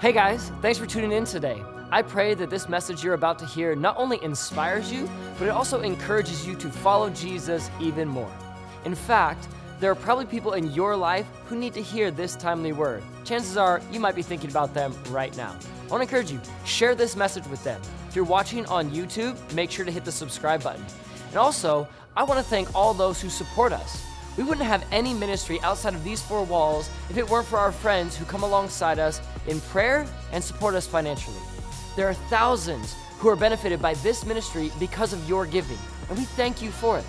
Hey guys, thanks for tuning in today. I pray that this message you're about to hear not only inspires you, but it also encourages you to follow Jesus even more. In fact, there are probably people in your life who need to hear this timely word. Chances are you might be thinking about them right now. I want to encourage you, share this message with them. If you're watching on YouTube, make sure to hit the subscribe button. And also, I want to thank all those who support us. We wouldn't have any ministry outside of these four walls if it weren't for our friends who come alongside us in prayer and support us financially. There are thousands who are benefited by this ministry because of your giving, and we thank you for it.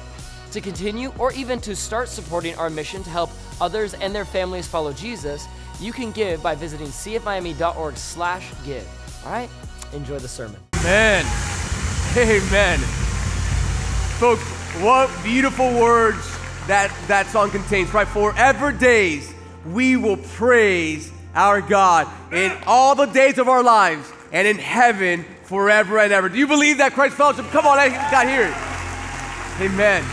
To continue or even to start supporting our mission to help others and their families follow Jesus, you can give by visiting cfmiami.org/give. All right? Enjoy the sermon. Amen. Amen. Folks, what beautiful words that that song contains, right? Forever days we will praise our God in all the days of our lives and in heaven forever and ever. Do you believe that Christ Fellowship? Come on, I got here. Amen.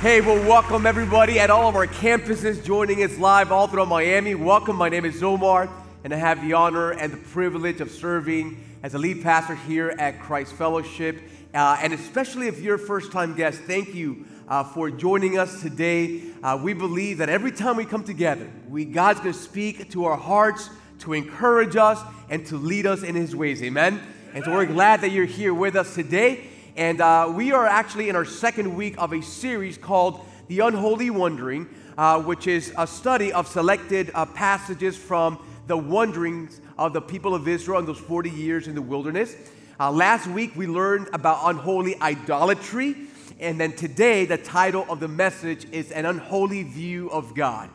Hey, well, welcome everybody at all of our campuses joining us live all throughout Miami. Welcome. My name is Omar, and I have the honor and the privilege of serving as a lead pastor here at Christ Fellowship. Uh, and especially if you're a first time guest, thank you uh, for joining us today. Uh, we believe that every time we come together, we, God's going to speak to our hearts to encourage us and to lead us in His ways. Amen. And so we're glad that you're here with us today. And uh, we are actually in our second week of a series called The Unholy Wandering, uh, which is a study of selected uh, passages from the wanderings of the people of Israel in those 40 years in the wilderness. Uh, last week we learned about unholy idolatry. And then today, the title of the message is An Unholy View of God.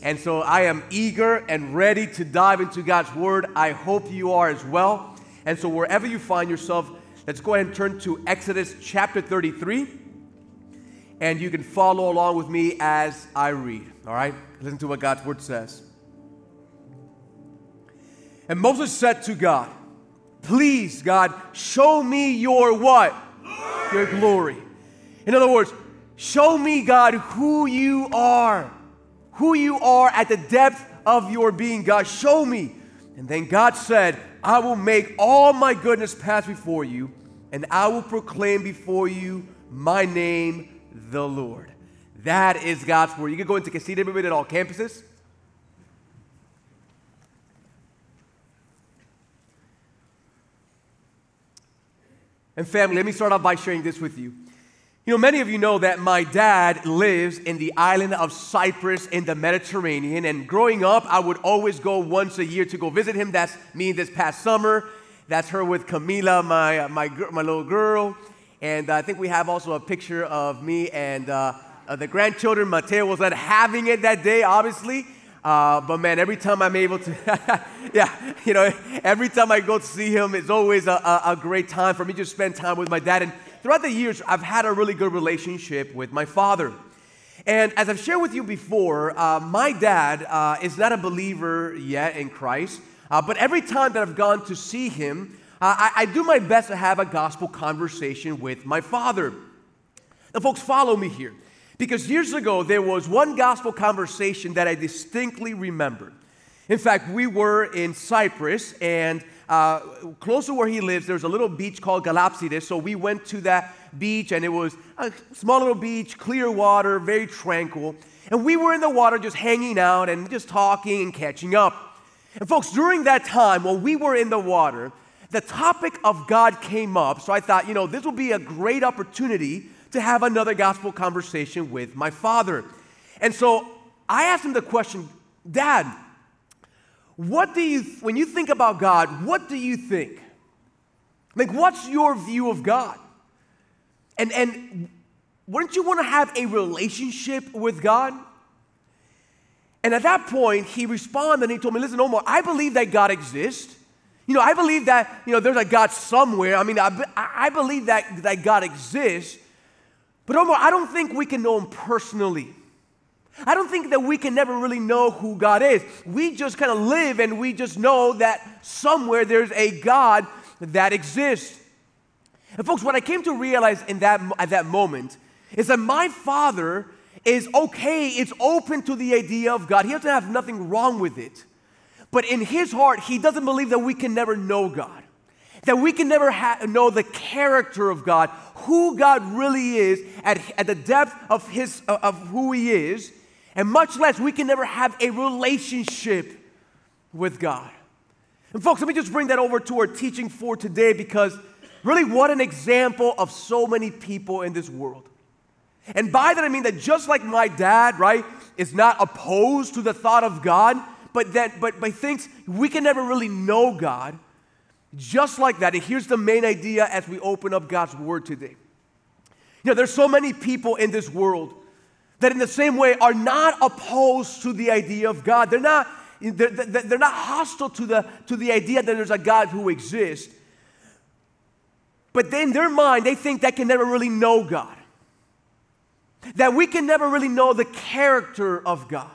And so I am eager and ready to dive into God's Word. I hope you are as well. And so wherever you find yourself, let's go ahead and turn to Exodus chapter 33. And you can follow along with me as I read. All right? Listen to what God's Word says. And Moses said to God, Please, God, show me your what? Your glory. In other words, show me, God, who you are. Who you are at the depth of your being, God. Show me. And then God said, I will make all my goodness pass before you, and I will proclaim before you my name, the Lord. That is God's word. You can go into Casita everybody at all campuses. And family, let me start off by sharing this with you. You know, many of you know that my dad lives in the island of Cyprus in the Mediterranean. And growing up, I would always go once a year to go visit him. That's me this past summer. That's her with Camila, my, my, my little girl. And I think we have also a picture of me and uh, the grandchildren. Mateo was not having it that day, obviously. Uh, but man, every time I'm able to, yeah, you know, every time I go to see him, it's always a, a, a great time for me to spend time with my dad. And throughout the years, I've had a really good relationship with my father. And as I've shared with you before, uh, my dad uh, is not a believer yet in Christ, uh, but every time that I've gone to see him, uh, I, I, do my best to have a gospel conversation with my father. Now, folks, follow me here. Because years ago, there was one gospel conversation that I distinctly remember. In fact, we were in Cyprus, and uh, close to where he lives, there's a little beach called Galapsides. So we went to that beach, and it was a small little beach, clear water, very tranquil. And we were in the water just hanging out and just talking and catching up. And folks, during that time, while we were in the water, the topic of God came up. So I thought, you know, this will be a great opportunity to have another gospel conversation with my father. And so I asked him the question, Dad, what do you, when you think about God, what do you think? Like, what's your view of God? And, and wouldn't you want to have a relationship with God? And at that point, he responded and he told me, listen, Omar, I believe that God exists. You know, I believe that, you know, there's a God somewhere. I mean, I, I believe that, that God exists. But Omar, I don't think we can know him personally. I don't think that we can never really know who God is. We just kind of live and we just know that somewhere there's a God that exists. And folks, what I came to realize in that at that moment is that my father is okay, it's open to the idea of God. He doesn't have nothing wrong with it. But in his heart, he doesn't believe that we can never know God, that we can never ha- know the character of God, who God really is at, at the depth of, his, of who he is, and much less we can never have a relationship with God. And folks, let me just bring that over to our teaching for today because really, what an example of so many people in this world. And by that I mean that just like my dad, right, is not opposed to the thought of God, but that but, but thinks we can never really know God. Just like that, and here's the main idea as we open up God's word today. You know, there's so many people in this world that in the same way are not opposed to the idea of God. They're not, they're, they're not hostile to the, to the idea that there's a God who exists. But in their mind, they think they can never really know God. That we can never really know the character of God.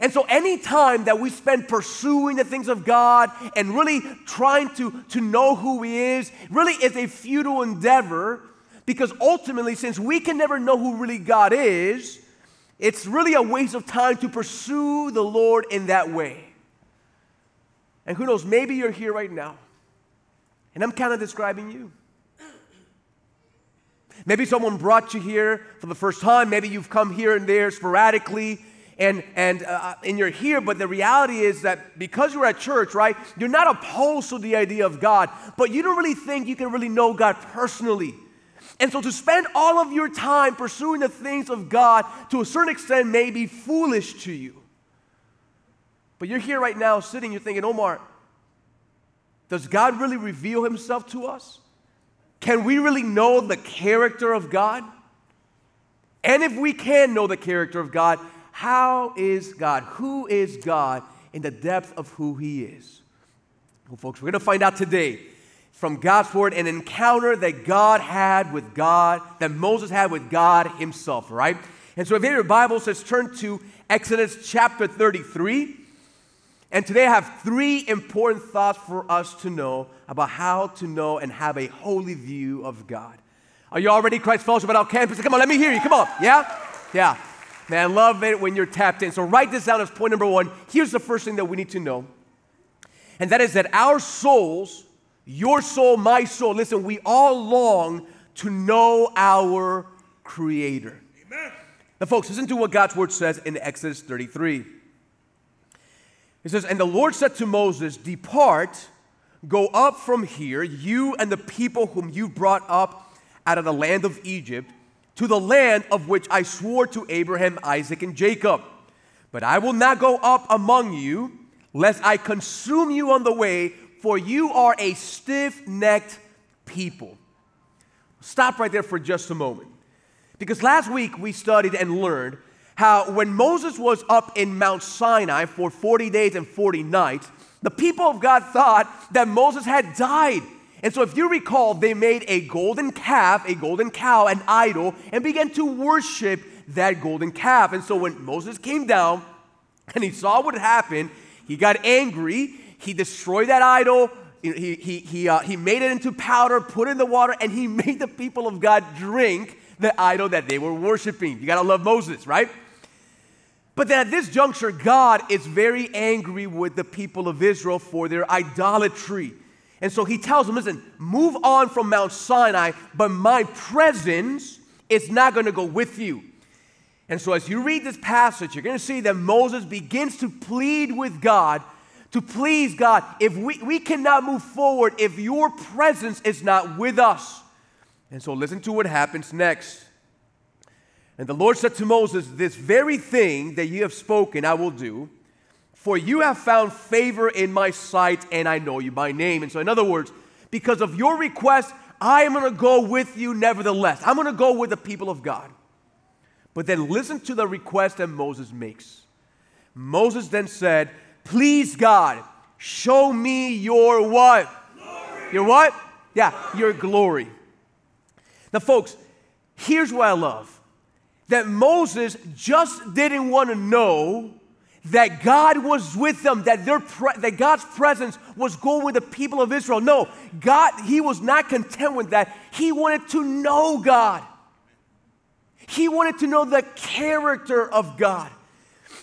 And so, any time that we spend pursuing the things of God and really trying to, to know who He is, really is a futile endeavor because ultimately, since we can never know who really God is, it's really a waste of time to pursue the Lord in that way. And who knows, maybe you're here right now, and I'm kind of describing you. Maybe someone brought you here for the first time. Maybe you've come here and there sporadically and, and, uh, and you're here, but the reality is that because you're at church, right, you're not opposed to the idea of God, but you don't really think you can really know God personally. And so to spend all of your time pursuing the things of God to a certain extent may be foolish to you. But you're here right now sitting, you're thinking, Omar, does God really reveal himself to us? Can we really know the character of God? And if we can know the character of God, how is God? Who is God in the depth of who He is? Well, folks, we're going to find out today from God's Word an encounter that God had with God, that Moses had with God Himself, right? And so if you your Bible, says turn to Exodus chapter 33. And today I have three important thoughts for us to know about how to know and have a holy view of God. Are you already Christ Fellowship at our campus? Come on, let me hear you. Come on. Yeah? Yeah. Man, I love it when you're tapped in. So write this down as point number one. Here's the first thing that we need to know. And that is that our souls, your soul, my soul, listen, we all long to know our Creator. Amen. Now, folks, listen to what God's word says in Exodus 33. It says, And the Lord said to Moses, Depart, go up from here, you and the people whom you brought up out of the land of Egypt, to the land of which I swore to Abraham, Isaac, and Jacob. But I will not go up among you, lest I consume you on the way, for you are a stiff necked people. Stop right there for just a moment. Because last week we studied and learned how when Moses was up in Mount Sinai for 40 days and 40 nights, the people of God thought that Moses had died. And so, if you recall, they made a golden calf, a golden cow, an idol, and began to worship that golden calf. And so, when Moses came down and he saw what happened, he got angry. He destroyed that idol. He, he, he, uh, he made it into powder, put it in the water, and he made the people of God drink the idol that they were worshiping. You gotta love Moses, right? But then at this juncture, God is very angry with the people of Israel for their idolatry. And so he tells them, listen, move on from Mount Sinai, but my presence is not going to go with you. And so as you read this passage, you're going to see that Moses begins to plead with God to please God. If we, we cannot move forward if your presence is not with us. And so listen to what happens next. And the Lord said to Moses, This very thing that you have spoken, I will do, for you have found favor in my sight, and I know you by name. And so, in other words, because of your request, I am going to go with you nevertheless. I'm going to go with the people of God. But then listen to the request that Moses makes. Moses then said, Please, God, show me your what? Glory. Your what? Yeah, your glory. Now, folks, here's what I love that Moses just didn't want to know that God was with them, that, their pre- that God's presence was going with the people of Israel. No, God, he was not content with that. He wanted to know God. He wanted to know the character of God.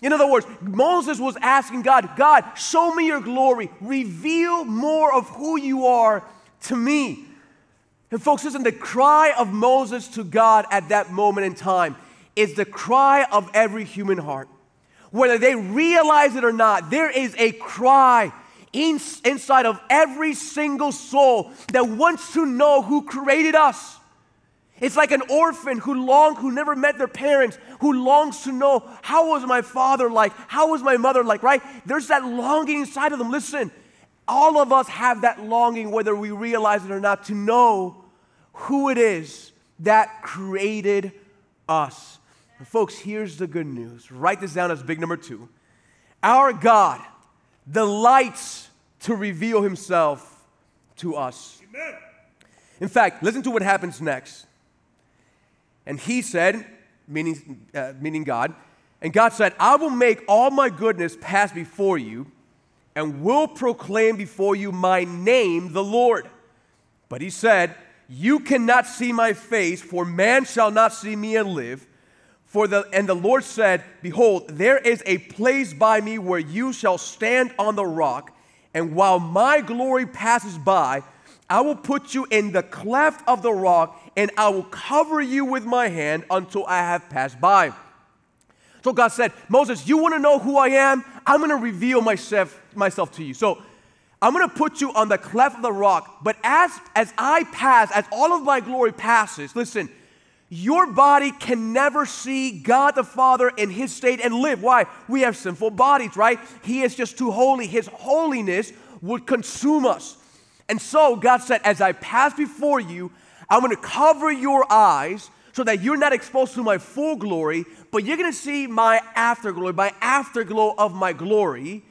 In other words, Moses was asking God, God, show me your glory, reveal more of who you are to me. And folks, listen, the cry of Moses to God at that moment in time is the cry of every human heart. Whether they realize it or not, there is a cry in, inside of every single soul that wants to know who created us. It's like an orphan who long who never met their parents, who longs to know how was my father like, how was my mother like, right? There's that longing inside of them. Listen, all of us have that longing, whether we realize it or not, to know who it is that created us. And folks, here's the good news. Write this down as big number two. Our God delights to reveal himself to us. Amen. In fact, listen to what happens next. And he said, meaning, uh, meaning God, and God said, I will make all my goodness pass before you and will proclaim before you my name, the Lord. But he said, You cannot see my face, for man shall not see me and live. For the and the Lord said, Behold, there is a place by me where you shall stand on the rock, and while my glory passes by, I will put you in the cleft of the rock, and I will cover you with my hand until I have passed by. So God said, Moses, you want to know who I am? I'm going to reveal myself, myself to you. So I'm going to put you on the cleft of the rock. But as, as I pass, as all of my glory passes, listen, your body can never see God the Father in His state and live. Why? We have sinful bodies, right? He is just too holy. His holiness would consume us. And so God said, As I pass before you, I'm going to cover your eyes so that you're not exposed to my full glory, but you're going to see my afterglow, my afterglow of my glory.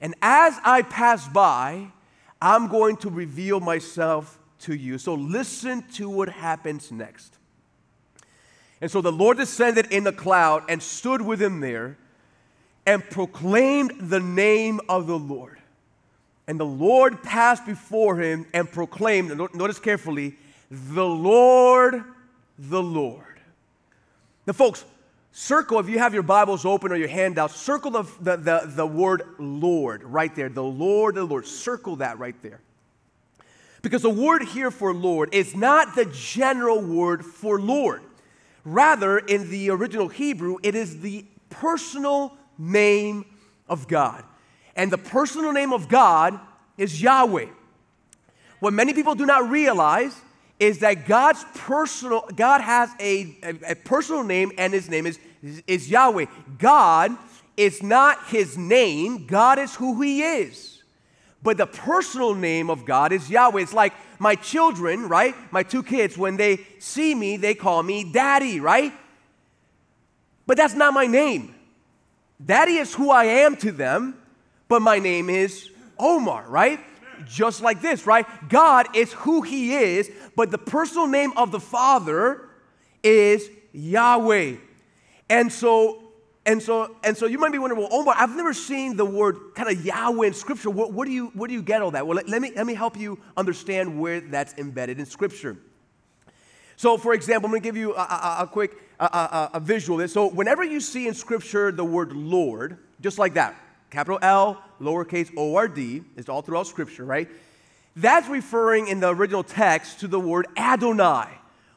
And as I pass by, I'm going to reveal myself to you. So listen to what happens next. And so the Lord descended in the cloud and stood with him there and proclaimed the name of the Lord. And the Lord passed before him and proclaimed, notice carefully, the Lord, the Lord. Now, folks, circle, if you have your Bibles open or your handouts, circle the, the, the, the word Lord right there. The Lord, the Lord. Circle that right there. Because the word here for Lord is not the general word for Lord. Rather, in the original Hebrew, it is the personal name of God. And the personal name of God is Yahweh. What many people do not realize is that God's personal, God has a, a, a, personal name, and his name is, is Yahweh. God is not his name, God is who he is. But the personal name of God is Yahweh. It's like my children, right? My two kids, when they see me, they call me daddy, right? But that's not my name. Daddy is who I am to them, but my name is Omar, right? just like this, right? God is who He is, but the personal name of the Father is Yahweh. And so, and so, and so you might be wondering, well, Omar, I've never seen the word kind of Yahweh in Scripture. What, what do you, where do you get all that? Well, let, let, me, let me help you understand where that's embedded in Scripture. So, for example, I'm going to give you a, a, a quick a, a, a visual. So, whenever you see in Scripture the word Lord, just like that, capital L, lowercase o r d, it's all throughout Scripture, right? That's referring in the original text to the word Adonai,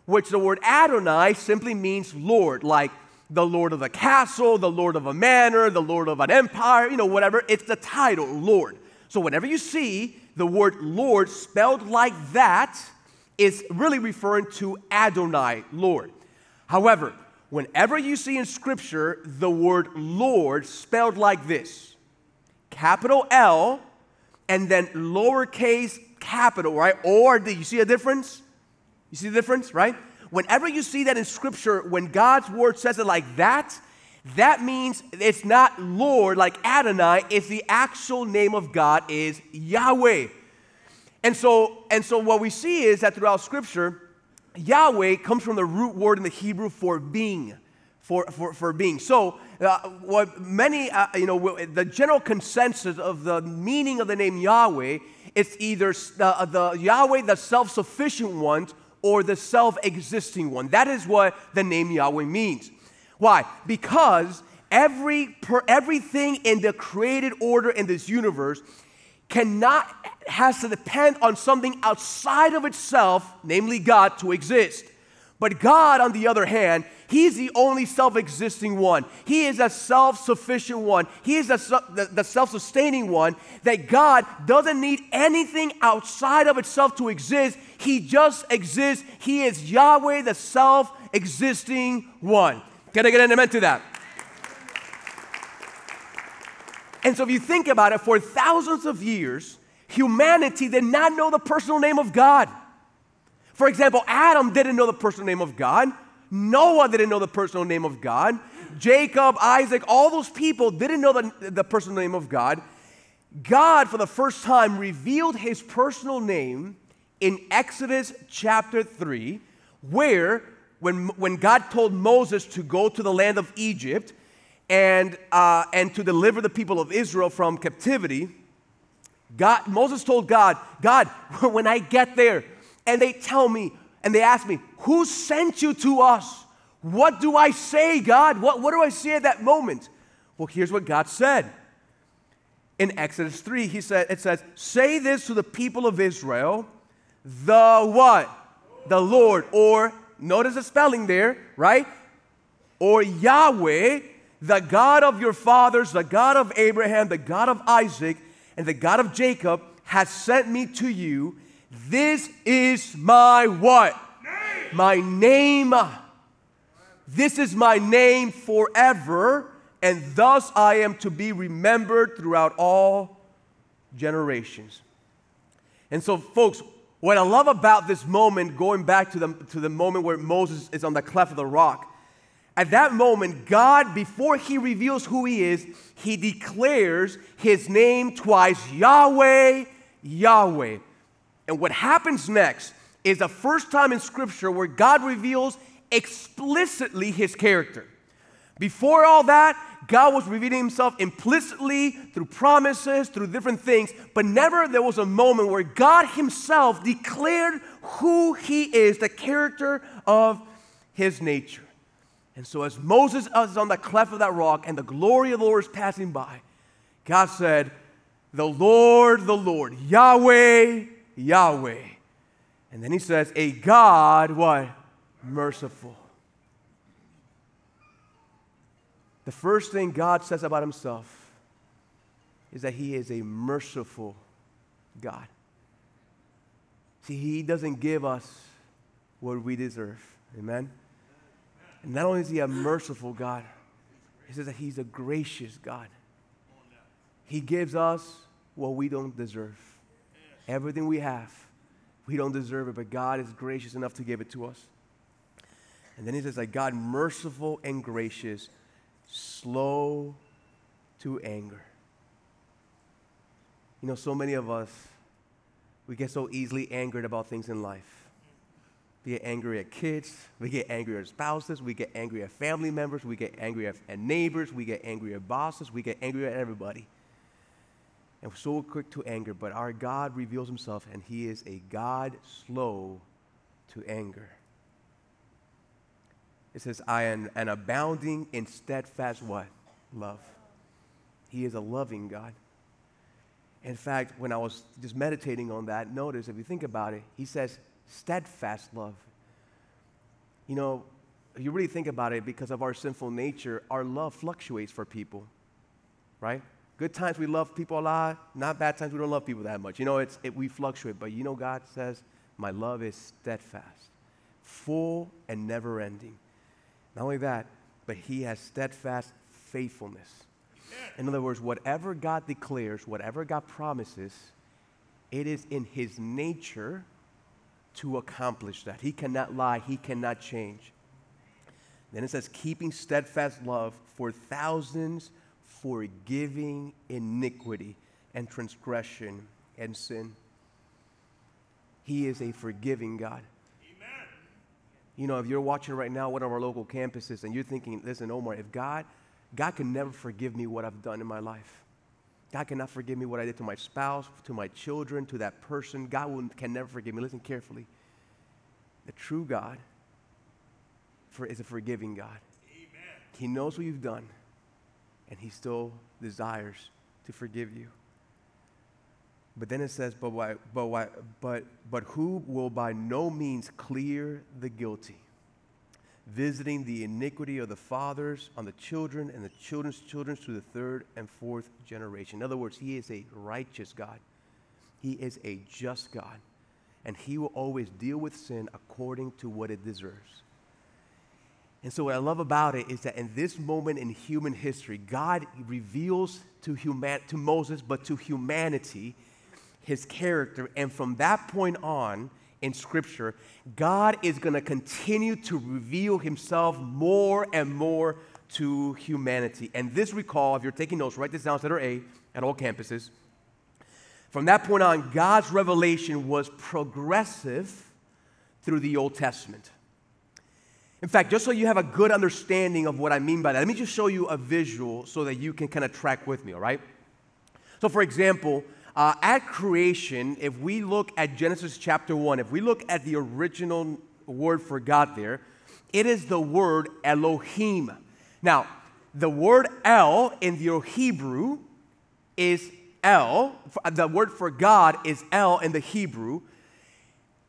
which the word Adonai simply means Lord, like the Lord of a castle, the Lord of a manor, the Lord of an empire, you know, whatever. It's the title, Lord. So whenever you see the word Lord spelled like that, it's really referring to Adonai, Lord. However, whenever you see in Scripture the word Lord spelled like this, capital L, and then lowercase capital, right? Or do you see a difference? You see the difference, right? Whenever you see that in Scripture, when God's word says it like that, that means it's not Lord like Adonai, it's the actual name of God is Yahweh. And so, and so what we see is that throughout Scripture, Yahweh comes from the root word in the Hebrew for being for, for, for being. So, uh, what many, uh, you know, the general consensus of the meaning of the name Yahweh, it's either the, the Yahweh, the self sufficient one, or the self existing one. That is what the name Yahweh means. Why? Because every per, everything in the created order in this universe cannot has to depend on something outside of itself, namely God, to exist. But God, on the other hand, He's the only self existing one. He is a self sufficient one. He is a, the, the self sustaining one that God doesn't need anything outside of itself to exist. He just exists. He is Yahweh, the self existing one. Can I get an amen to that? And so, if you think about it, for thousands of years, humanity did not know the personal name of God. For example, Adam didn't know the personal name of God. Noah didn't know the personal name of God. Jacob, Isaac, all those people didn't know the, the personal name of God. God, for the first time, revealed his personal name in Exodus chapter 3, where when, when God told Moses to go to the land of Egypt and, uh, and to deliver the people of Israel from captivity, God, Moses told God, God, when I get there, and they tell me, and they ask me, Who sent you to us? What do I say, God? What, what do I say at that moment? Well, here's what God said. In Exodus 3, he said, it says, Say this to the people of Israel, the what? The Lord. Or notice the spelling there, right? Or Yahweh, the God of your fathers, the God of Abraham, the God of Isaac, and the God of Jacob, has sent me to you this is my what? Name. My name. This is my name forever, and thus I am to be remembered throughout all generations. And so, folks, what I love about this moment, going back to the, to the moment where Moses is on the cleft of the rock, at that moment, God, before he reveals who he is, he declares his name twice Yahweh, Yahweh. And what happens next is the first time in Scripture where God reveals explicitly his character. Before all that, God was revealing himself implicitly through promises, through different things, but never there was a moment where God himself declared who he is, the character of his nature. And so, as Moses is on the cleft of that rock and the glory of the Lord is passing by, God said, The Lord, the Lord, Yahweh, Yahweh. And then he says, a God, what? Merciful. The first thing God says about himself is that he is a merciful God. See, he doesn't give us what we deserve. Amen? And not only is he a merciful God, he says that he's a gracious God. He gives us what we don't deserve. Everything we have, we don't deserve it, but God is gracious enough to give it to us. And then he says, like God, merciful and gracious, slow to anger. You know, so many of us, we get so easily angered about things in life. We get angry at kids, we get angry at spouses, we get angry at family members, we get angry at, neighbors, we get angry at bosses, we get angry at everybody and so quick to anger, but our God reveals himself, and he is a God slow to anger. It says, I am an abounding in steadfast what? Love. He is a loving God. In fact, when I was just meditating on that, notice if you think about it, he says steadfast love. You know, you really think about it, because of our sinful nature, our love fluctuates for people, right? Good times we love people a lot, not bad times we don't love people that much. You know, it's, it, we fluctuate, but you know, God says, My love is steadfast, full, and never ending. Not only that, but He has steadfast faithfulness. In other words, whatever God declares, whatever God promises, it is in His nature to accomplish that. He cannot lie, He cannot change. Then it says, keeping steadfast love for thousands forgiving iniquity and transgression and sin. He is a forgiving God. Amen. You know, if you're watching right now one of our local campuses and you're thinking, listen, Omar, if God, God can never forgive me what I've done in my life. God cannot forgive me what I did to my spouse, to my children, to that person. God will, can never forgive me. Listen carefully. The true God for, is a forgiving God. Amen. He knows what you've done. And He still desires to forgive you. But then it says, but, why, but, why, but, but who will by no means clear the guilty, visiting the iniquity of the fathers on the children and the children's children to the third and fourth generation. In other words, He is a righteous God, He is a just God, and He will always deal with sin according to what it deserves. And so, what I love about it is that in this moment in human history, God reveals to, human, to Moses, but to humanity, his character. And from that point on in Scripture, God is going to continue to reveal himself more and more to humanity. And this recall, if you're taking notes, write this down, letter A at all campuses. From that point on, God's revelation was progressive through the Old Testament. In fact, just so you have a good understanding of what I mean by that, let me just show you a visual so that you can kind of track with me, all right? So, for example, uh, at creation, if we look at Genesis chapter 1, if we look at the original word for God there, it is the word Elohim. Now, the word El in the Hebrew is El. The word for God is El in the Hebrew,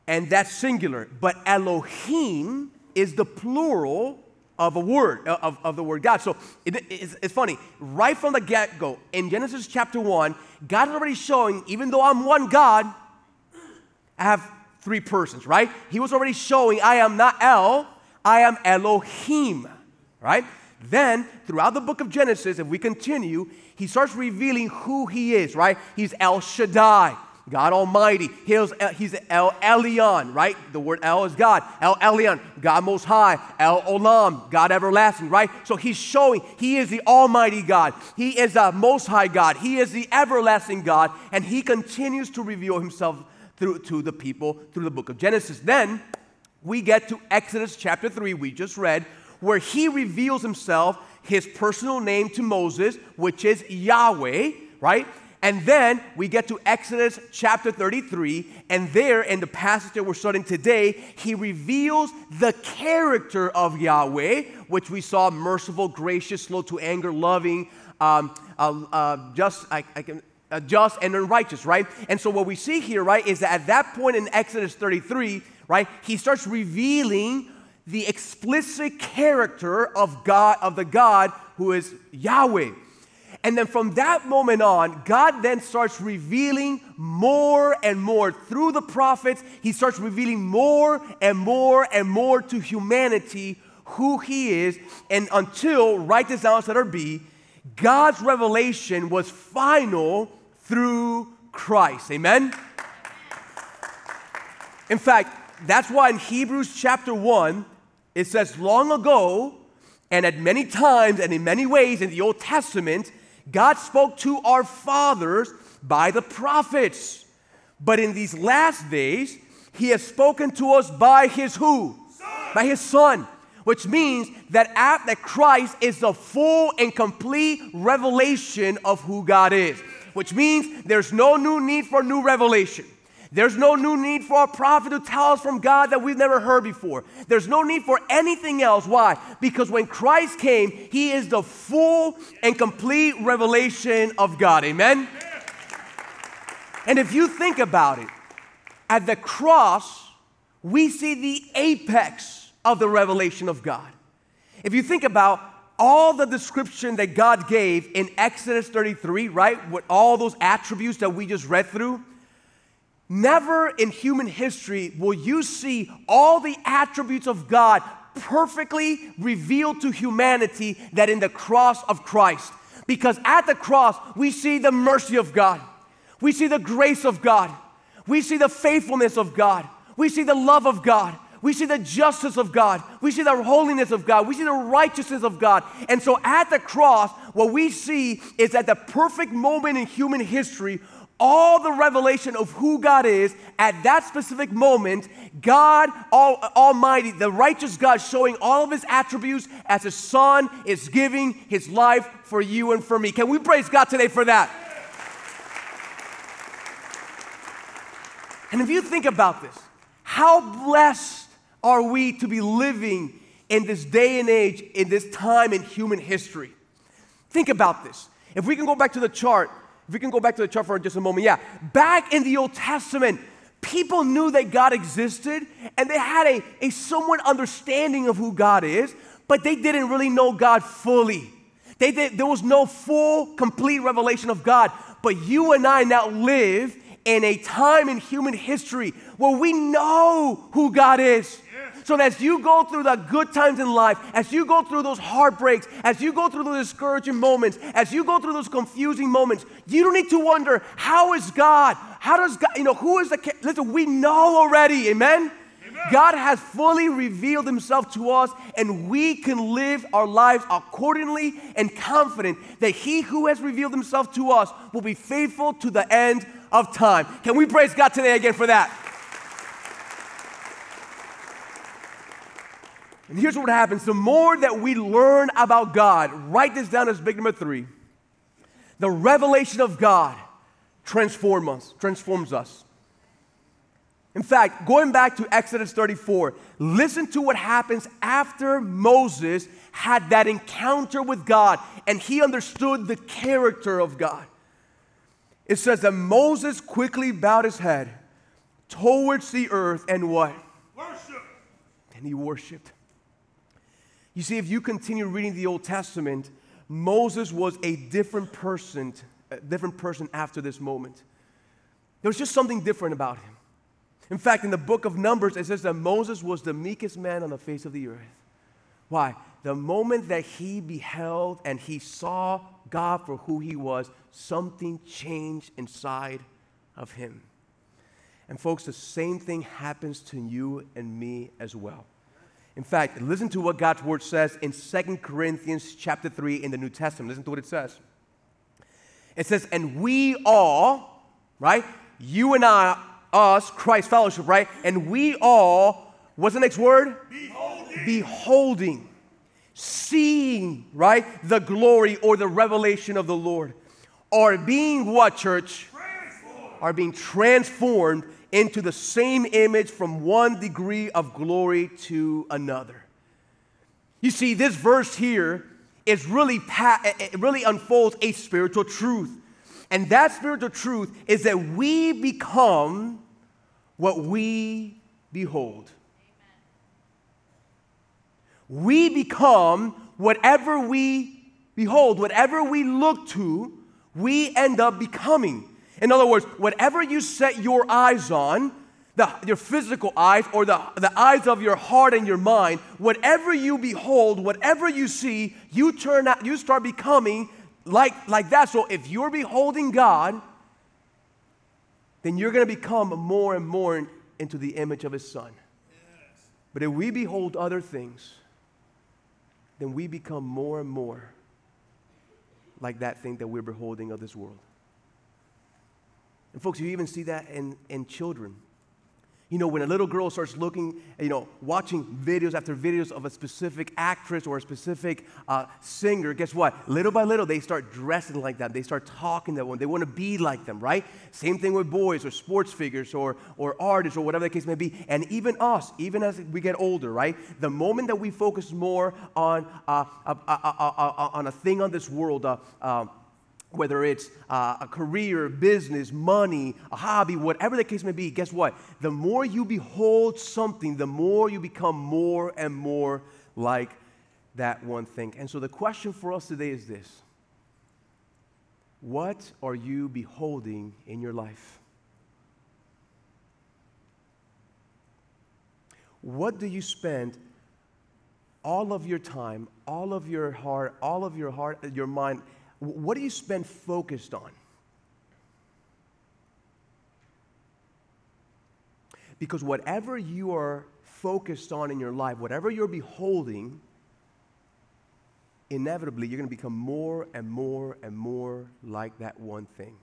and that's singular. But Elohim is the plural of a word, uh, of, of the word God. So it, it's, it's funny. Right from the get go, in Genesis chapter 1, God is already showing, even though I'm one God, I have three persons, right? He was already showing I am not El, I am Elohim, right? Then, throughout the book of Genesis, if we continue, he starts revealing who he is, right? He's El Shaddai. God Almighty. He's, he's El Elyon, right? The word El is God. El Elyon, God Most High. El Olam, God Everlasting, right? So he's showing he is the Almighty God. He is the Most High God. He is the Everlasting God. And he continues to reveal himself through to the people through the book of Genesis. Then we get to Exodus chapter 3, we just read, where he reveals himself, his personal name to Moses, which is Yahweh, right? And then we get to Exodus chapter 33, and there in the passage that we're studying today, he reveals the character of Yahweh, which we saw merciful, gracious, slow to anger, loving, um, uh, uh, just, I, I can, uh, just and unrighteous, right? And so what we see here, right, is that at that point in Exodus 33, right, he starts revealing the explicit character of God, of the God who is Yahweh. And then from that moment on, God then starts revealing more and more through the prophets. He starts revealing more and more and more to humanity who He is. And until, write this down, letter B, God's revelation was final through Christ. Amen? In fact, that's why in Hebrews chapter 1, it says, Long ago, and at many times and in many ways in the Old Testament, God spoke to our fathers by the prophets. But in these last days, he has spoken to us by his who? Son. By his son. Which means that at, that Christ is the full and complete revelation of who God is. Which means there's no new need for new revelation. There's no new need for a prophet to tell us from God that we've never heard before. There's no need for anything else. Why? Because when Christ came, He is the full and complete revelation of God. Amen? And if you think about it, at the cross, we see the apex of the revelation of God. If you think about all the description that God gave in Exodus 33, right, with all those attributes that we just read through, Never in human history will you see all the attributes of God perfectly revealed to humanity that in the cross of Christ. Because at the cross, we see the mercy of God, we see the grace of God, we see the faithfulness of God, we see the love of God. We see the justice of God. We see the holiness of God. We see the righteousness of God. And so at the cross, what we see is at the perfect moment in human history all the revelation of who God is at that specific moment, God all, Almighty, the righteous God, showing all of his attributes as his son is giving his life for you and for me. Can we praise God today for that? And if you think about this, how blessed are we to be living in this day and age, in this time in human history? Think about this. If we can go back to the chart, we can go back to the chart for just a moment, yeah. Back in the Old Testament, people knew that God existed and they had a, a somewhat understanding of who God is, but they didn't really know God fully. They there was no full, complete revelation of God. But you and I now live in a time in human history where we know who God is. So that as you go through the good times in life, as you go through those heartbreaks, as you go through those discouraging moments, as you go through those confusing moments, you don't need to wonder, how is God? How does God, you know, who is the, listen, we know already, amen? God has fully revealed himself to us, and we can live our lives accordingly and confident that he who has revealed himself to us will be faithful to the end of time. Can we praise God today again for that? And here's what happens the more that we learn about God, write this down as big number three. The revelation of God transform us, transforms us. In fact, going back to Exodus 34, listen to what happens after Moses had that encounter with God and he understood the character of God. It says that Moses quickly bowed his head towards the earth and what? Worship. And he worshiped. You see, if you continue reading the Old Testament, Moses was a different person, a different person after this moment. There was just something different about him. In fact, in the book of Numbers, it says that Moses was the meekest man on the face of the earth. Why? The moment that he beheld and he saw God for who he was, something changed inside of him. And folks, the same thing happens to you and me as well. In fact, listen to what God's word says in Second Corinthians chapter 3 in the New Testament. Listen to what it says. It says, and we all, right? You and I, us, Christ fellowship, right? And we all, what's the next word? Beholding. Beholding. Seeing, right? The glory or the revelation of the Lord. Are being what, church? Transformed. Are being transformed into the same image from one degree of glory to another. You see, this verse here is really, it really unfolds a spiritual truth. And that spiritual truth is that we become what we behold. We become whatever we behold, whatever we look to, we end up becoming. In other words, whatever you set your eyes on, the, your physical eyes or the, the eyes of your heart and your mind, whatever you behold, whatever you see, you turn out, you start becoming like, like that. So if you're beholding God, then you're going to become more and more into the image of His Son. But if we behold other things, then we become more and more like that thing that we're beholding of this world. And folks, you even see that in, in children. You know, when a little girl starts looking, you know, watching videos after videos of a specific actress or a specific uh, singer, guess what? Little by little, they start dressing like that. They start talking that one. They want to be like them, right? Same thing with boys or sports figures or, or artists or whatever the case may be. And even us, even as we get older, right? The moment that we focus more on, uh, uh, uh, uh on a thing on this world, whether it's uh, a career, business, money, a hobby, whatever the case may be, guess what? The more you behold something, the more you become more and more like that one thing. And so the question for us today is this What are you beholding in your life? What do you spend all of your time, all of your heart, all of your heart, your mind? What do you spend focused on? Because whatever you are focused on in your life, whatever you're beholding, inevitably you're going to become more and more and more like that one thing.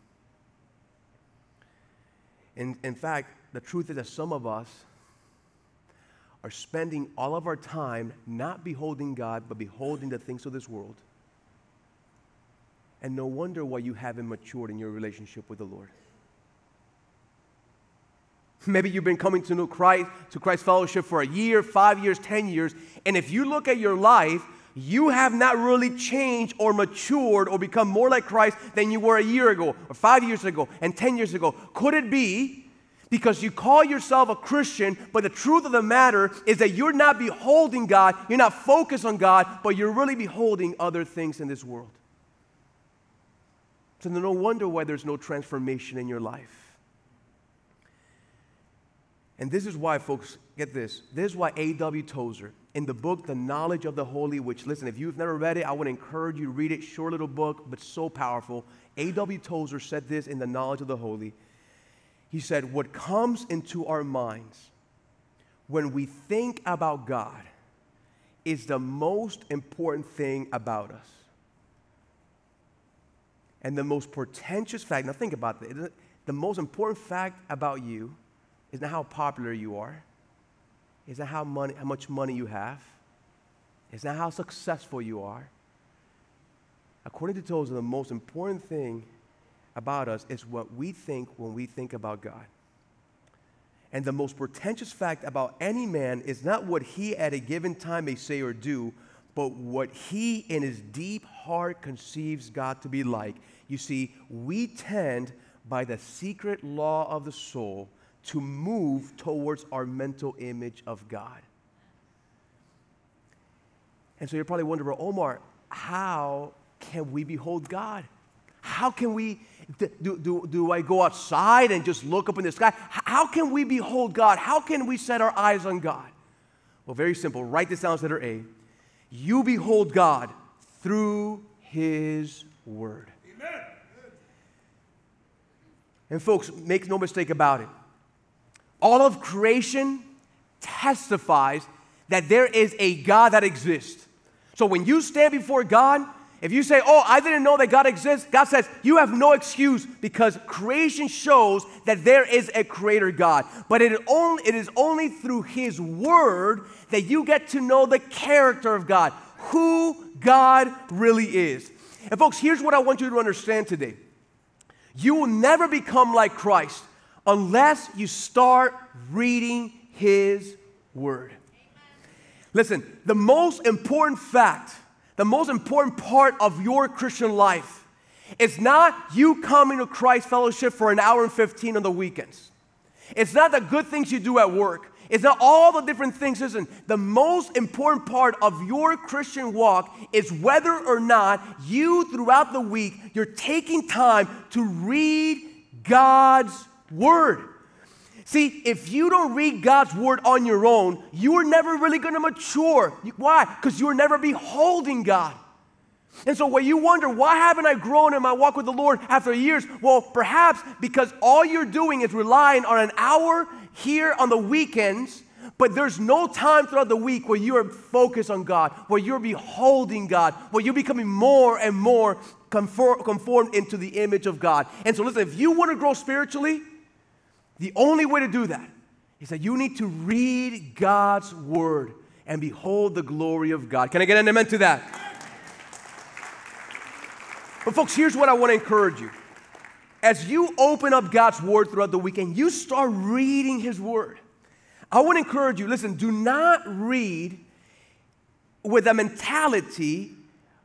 In, in fact, the truth is that some of us are spending all of our time not beholding God, but beholding the things of this world. And no wonder why you haven't matured in your relationship with the Lord. Maybe you've been coming to know Christ, to Christ fellowship for a year, five years, ten years, and if you look at your life, you have not really changed or matured or become more like Christ than you were a year ago, or five years ago, and 10 years ago? Could it be because you call yourself a Christian, but the truth of the matter is that you're not beholding God, you're not focused on God, but you're really beholding other things in this world? So, no wonder why there's no transformation in your life. And this is why, folks, get this. This is why A.W. Tozer, in the book, The Knowledge of the Holy, which, listen, if you've never read it, I would encourage you to read it. Short little book, but so powerful. A.W. Tozer said this in The Knowledge of the Holy. He said, What comes into our minds when we think about God is the most important thing about us. And the most portentous fact, now think about it, the most important fact about you is not how popular you are. Is not how, money, how much money you have. Is not how successful you are. According to Tozer, the most important thing about us is what we think when we think about God. And the most portentous fact about any man is not what he at a given time may say or do, but what he in his deep heart conceives God to be like. You see, we tend by the secret law of the soul to move towards our mental image of God. And so you're probably wondering, Omar, how can we behold God? How can we, do, do, do I go outside and just look up in the sky? How can we behold God? How can we set our eyes on God? Well, very simple. Write this down letter A. You behold God through His Word. And folks, make no mistake about it. All of creation testifies that there is a God that exists. So when you stand before God, if you say, Oh, I didn't know that God exists, God says, You have no excuse because creation shows that there is a creator God. But it, only, it is only through His Word that you get to know the character of God, who God really is. And folks, here's what I want you to understand today you will never become like Christ unless you start reading His Word. Listen, the most important fact, the most important part of your Christian life is not you coming to Christ Fellowship for an hour and 15 on the weekends. It's not the good things you do at work. It's not all the different things. Listen, the most important part of your Christian walk is whether or not you, throughout the week, you're taking time to read God's word. See, if you don't read God's word on your own, you are never really going to mature. Why? Because you are never beholding God. And so, when you wonder, why haven't I grown in my walk with the Lord after years? Well, perhaps because all you're doing is relying on an hour here on the weekends, but there's no time throughout the week where you are focused on God, where you're beholding God, where you're becoming more and more conform, conformed into the image of God. And so, listen, if you want to grow spiritually, the only way to do that is that you need to read God's word and behold the glory of God. Can I get an amen to that? But, folks, here's what I want to encourage you. As you open up God's word throughout the weekend, you start reading His word. I want to encourage you listen, do not read with a mentality,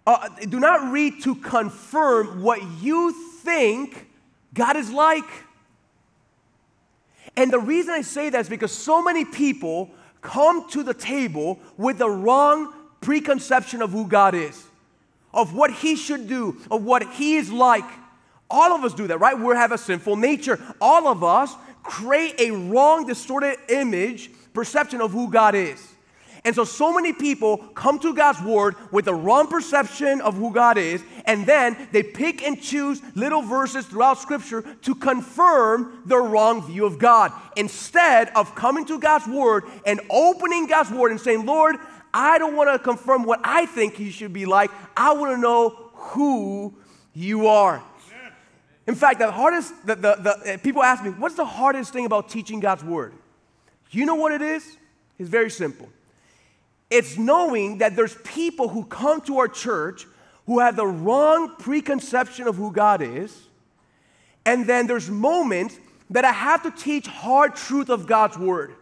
uh, do not read to confirm what you think God is like. And the reason I say that is because so many people come to the table with the wrong preconception of who God is, of what He should do, of what He is like. All of us do that, right? We have a sinful nature. All of us create a wrong, distorted image, perception of who God is. And so, so many people come to God's word with the wrong perception of who God is, and then they pick and choose little verses throughout Scripture to confirm their wrong view of God. Instead of coming to God's word and opening God's word and saying, Lord, I don't want to confirm what I think He should be like, I want to know who you are. In fact, the hardest, the, the, the, eh, people ask me, what's the hardest thing about teaching God's word? You know what it is? It's very simple. It's knowing that there's people who come to our church who have the wrong preconception of who God is. And then there's moments that I have to teach hard truth of God's word.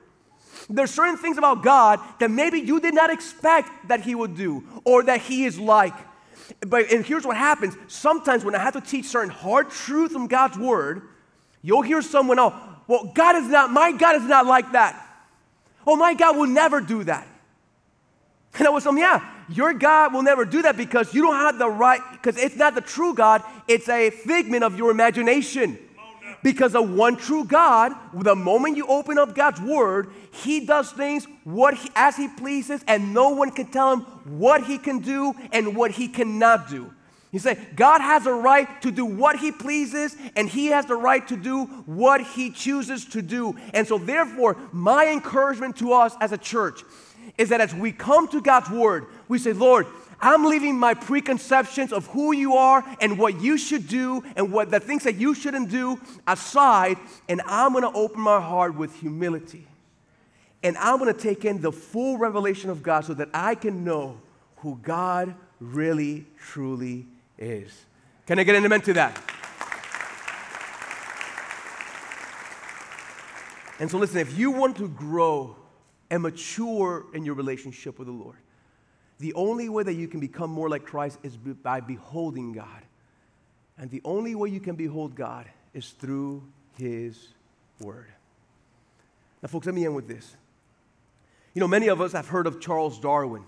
There's certain things about God that maybe you did not expect that He would do or that He is like. But and here's what happens. Sometimes when I have to teach certain hard truth from God's word, you'll hear someone, oh, well, God is not, my God is not like that. Oh, my God will never do that. And I was saying, yeah, your God will never do that because you don't have the right, because it's not the true God, it's a figment of your imagination. Because of one true God, the moment you open up God's word, He does things what he, as He pleases, and no one can tell Him what He can do and what He cannot do. He said, God has a right to do what He pleases, and He has the right to do what He chooses to do. And so, therefore, my encouragement to us as a church is that as we come to God's Word, we say, Lord, I'm leaving my preconceptions of who you are and what you should do and what the things that you shouldn't do aside, and I'm gonna open my heart with humility. And I'm gonna take in the full revelation of God so that I can know who God really, truly is. Can I get an amen to that? And so, listen, if you want to grow and mature in your relationship with the Lord, the only way that you can become more like Christ is by beholding God. And the only way you can behold God is through His Word. Now, folks, let me end with this. You know, many of us have heard of Charles Darwin.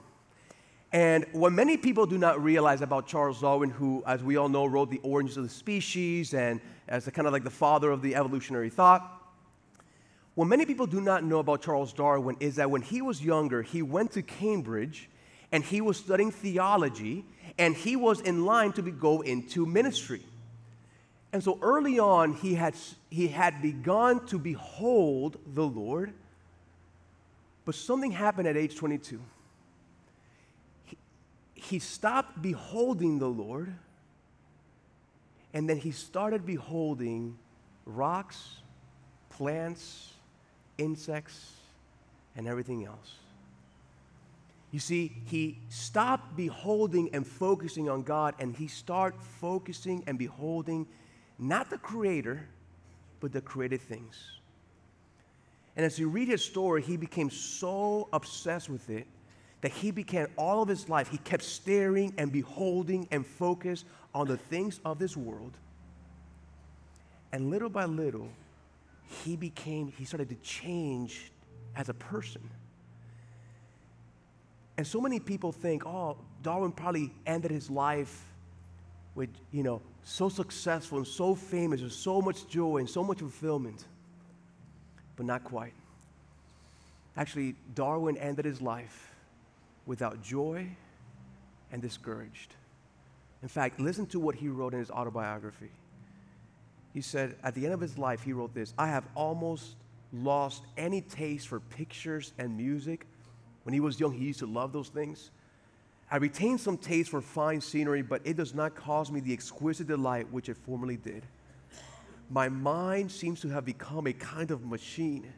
And what many people do not realize about Charles Darwin, who, as we all know, wrote The Origins of the Species and as kind of like the father of the evolutionary thought, what many people do not know about Charles Darwin is that when he was younger, he went to Cambridge and he was studying theology and he was in line to be, go into ministry. And so early on, he had, he had begun to behold the Lord, but something happened at age 22. He, he stopped beholding the Lord, and then he started beholding rocks, plants, insects, and everything else. You see, he stopped beholding and focusing on God, and he started focusing and beholding not the Creator, but the created things. And as you read his story, he became so obsessed with it that he began all of his life, he kept staring and beholding and focused on the things of this world. And little by little, he became, he started to change as a person. And so many people think, oh, Darwin probably ended his life with, you know, so successful and so famous with so much joy and so much fulfillment. But not quite. Actually, Darwin ended his life without joy and discouraged. In fact, listen to what he wrote in his autobiography. He said, at the end of his life, he wrote this I have almost lost any taste for pictures and music when he was young, he used to love those things. I retain some taste for fine scenery, but it does not cause me the exquisite delight which it formerly did. My mind seems to have become a kind of machine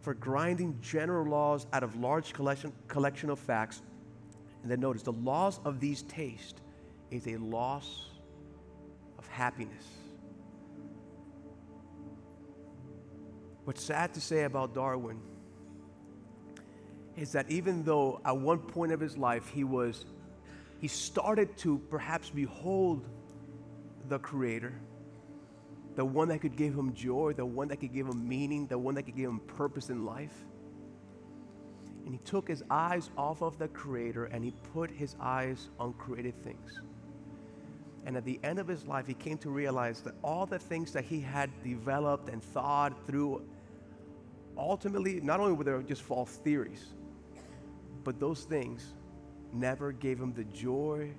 for grinding general laws out of large collection, collection of facts. And then notice the loss of these tastes is a loss of happiness. What's sad to say about Darwin is that even though at one point of his life he was, he started to perhaps behold the Creator, the one that could give him joy, the one that could give him meaning, the one that could give him purpose in life. And he took his eyes off of the Creator and he put his eyes on created things. And at the end of his life, he came to realize that all the things that he had developed and thought through, ultimately, not only were they just false theories, but those things never gave him the joy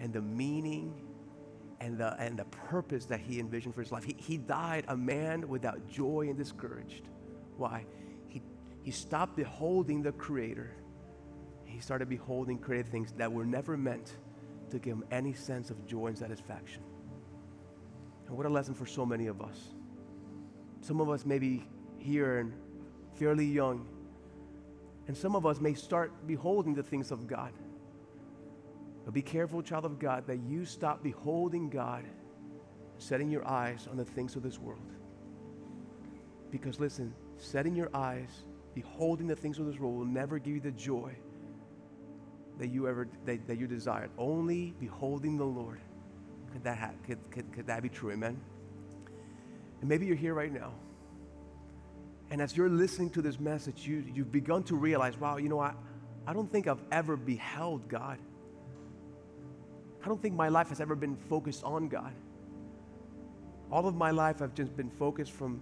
and the meaning and the, and the purpose that he envisioned for his life. He, he died a man without joy and discouraged. Why? He, he stopped beholding the Creator. He started beholding created things that were never meant to give him any sense of joy and satisfaction. And what a lesson for so many of us. Some of us may be here and fairly young and some of us may start beholding the things of God. But be careful, child of God, that you stop beholding God, setting your eyes on the things of this world. Because listen, setting your eyes beholding the things of this world will never give you the joy that you ever that, that you desired. Only beholding the Lord. Could that ha- could, could, could that be true? Amen. And maybe you're here right now. And as you're listening to this message, you, you've begun to realize, wow, you know what? I don't think I've ever beheld God. I don't think my life has ever been focused on God. All of my life, I've just been focused from,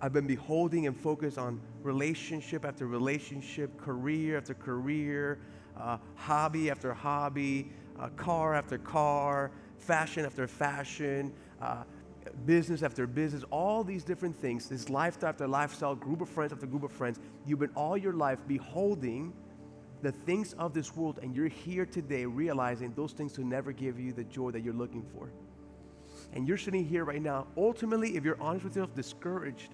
I've been beholding and focused on relationship after relationship, career after career, uh, hobby after hobby, uh, car after car, fashion after fashion, uh, business after business, all these different things, this lifestyle after lifestyle, group of friends after group of friends. You've been all your life beholding the things of this world, and you're here today realizing those things will never give you the joy that you're looking for. And you're sitting here right now, ultimately, if you're honest with yourself, discouraged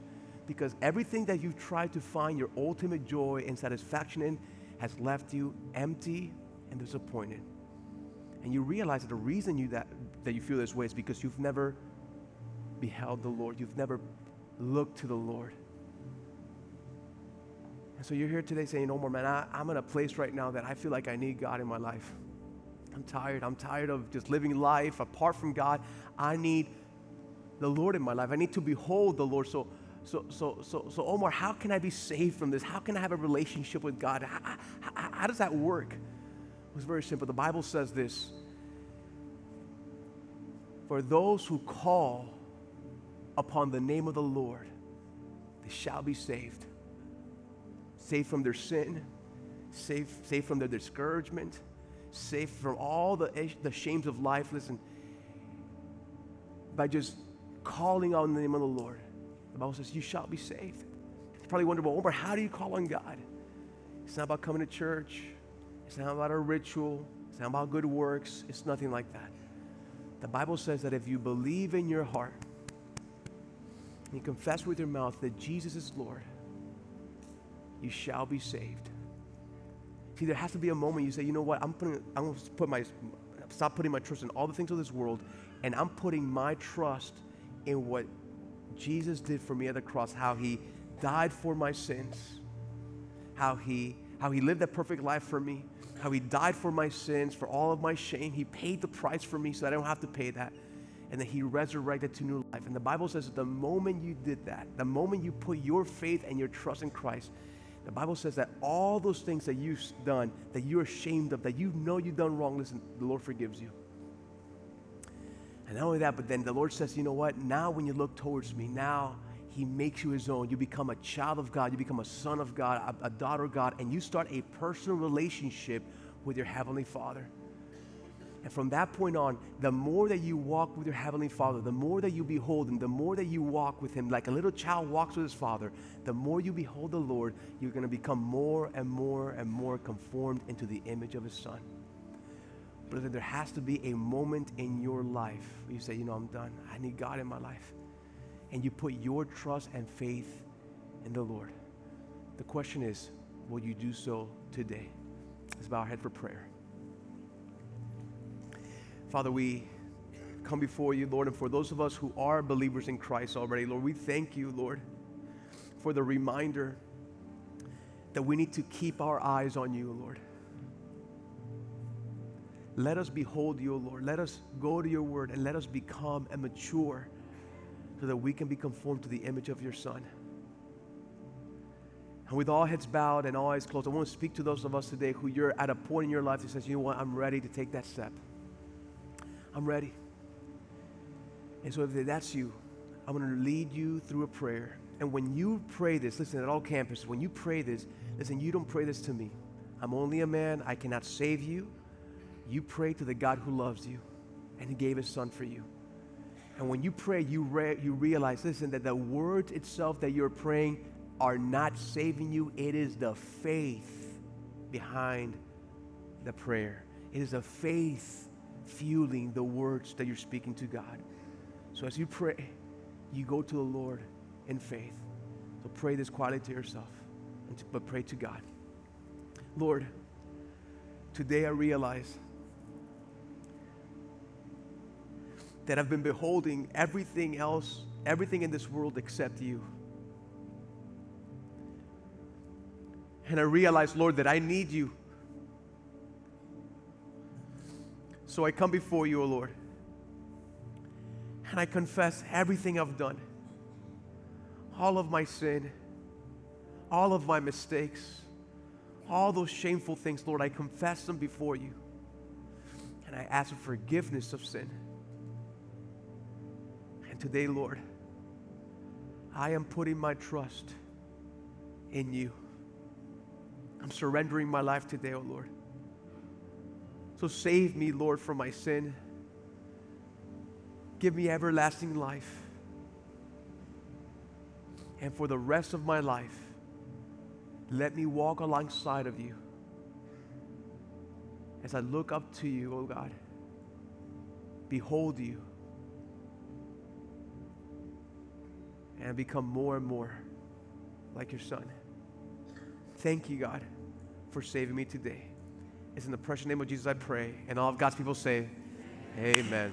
because everything that you've tried to find your ultimate joy and satisfaction in has left you empty and disappointed. And you realize that the reason you that, that you feel this way is because you've never beheld the Lord. You've never looked to the Lord. And so you're here today saying, No more, man, I, I'm in a place right now that I feel like I need God in my life. I'm tired. I'm tired of just living life apart from God. I need the Lord in my life. I need to behold the Lord. So, so, so, so, so Omar, how can I be saved from this? How can I have a relationship with God? How, how, how does that work? It's very simple. The Bible says this For those who call upon the name of the Lord, they shall be saved. Saved from their sin, saved, saved from their discouragement, saved from all the, the shames of life. Listen, by just calling on the name of the Lord, the Bible says, You shall be saved. You probably wonder, well, Omar, how do you call on God? It's not about coming to church, it's not about a ritual, it's not about good works, it's nothing like that. The Bible says that if you believe in your heart, and you confess with your mouth that Jesus is Lord, you shall be saved. See, there has to be a moment you say, you know what, I'm putting, I'm going to put my, stop putting my trust in all the things of this world, and I'm putting my trust in what Jesus did for me at the cross, how he died for my sins, how he, how he lived that perfect life for me, how he died for my sins, for all of my shame. He paid the price for me so I don't have to pay that and then he resurrected to new life. And the Bible says that the moment you did that, the moment you put your faith and your trust in Christ, the Bible says that all those things that you've done, that you're ashamed of, that you know you've done wrong, listen, the Lord forgives you. And not only that, but then the Lord says, you know what? Now when you look towards me, now he makes you his own. You become a child of God, you become a son of God, a, a daughter of God, and you start a personal relationship with your Heavenly Father. And from that point on, the more that you walk with your Heavenly Father, the more that you behold Him, the more that you walk with Him, like a little child walks with his father, the more you behold the Lord, you're going to become more and more and more conformed into the image of His Son. But there has to be a moment in your life where you say, you know, I'm done. I need God in my life. And you put your trust and faith in the Lord. The question is, will you do so today? Let's bow our head for prayer. Father, we come before you, Lord, and for those of us who are believers in Christ already, Lord, we thank you, Lord, for the reminder that we need to keep our eyes on you, Lord. Let us behold you, Lord. Let us go to your word and let us become and mature so that we can be conformed to the image of your Son. And with all heads bowed and all eyes closed, I want to speak to those of us today who you're at a point in your life that says, you know what, I'm ready to take that step. I'm ready. And so if that's you, I'm going to lead you through a prayer. And when you pray this, listen, at all campuses, when you pray this, listen, you don't pray this to me. I'm only a man. I cannot save you. You pray to the God who loves you, and He gave His Son for you. And when you pray, you, re- you realize, listen, that the words itself that you're praying are not saving you. It is the faith behind the prayer. It is a faith fueling the words that you're speaking to God. So as you pray, you go to the Lord in faith. So pray this quietly to yourself, but pray to God. Lord, today I realize that I've been beholding everything else, everything in this world except you. And I realize, Lord, that I need you. So I come before you, O Lord, and I confess everything I've done, all of my sin, all of my mistakes, all those shameful things, Lord, I confess them before you. And I ask for forgiveness of sin. And today, Lord, I am putting my trust in you. I'm surrendering my life today, oh Lord. So save me, Lord, from my sin. Give me everlasting life. And for the rest of my life, let me walk alongside of you as I look up to you, oh God. Behold you. And become more and more like your son. Thank you, God, for saving me today. It's in the precious name of Jesus I pray. And all of God's people say, Amen.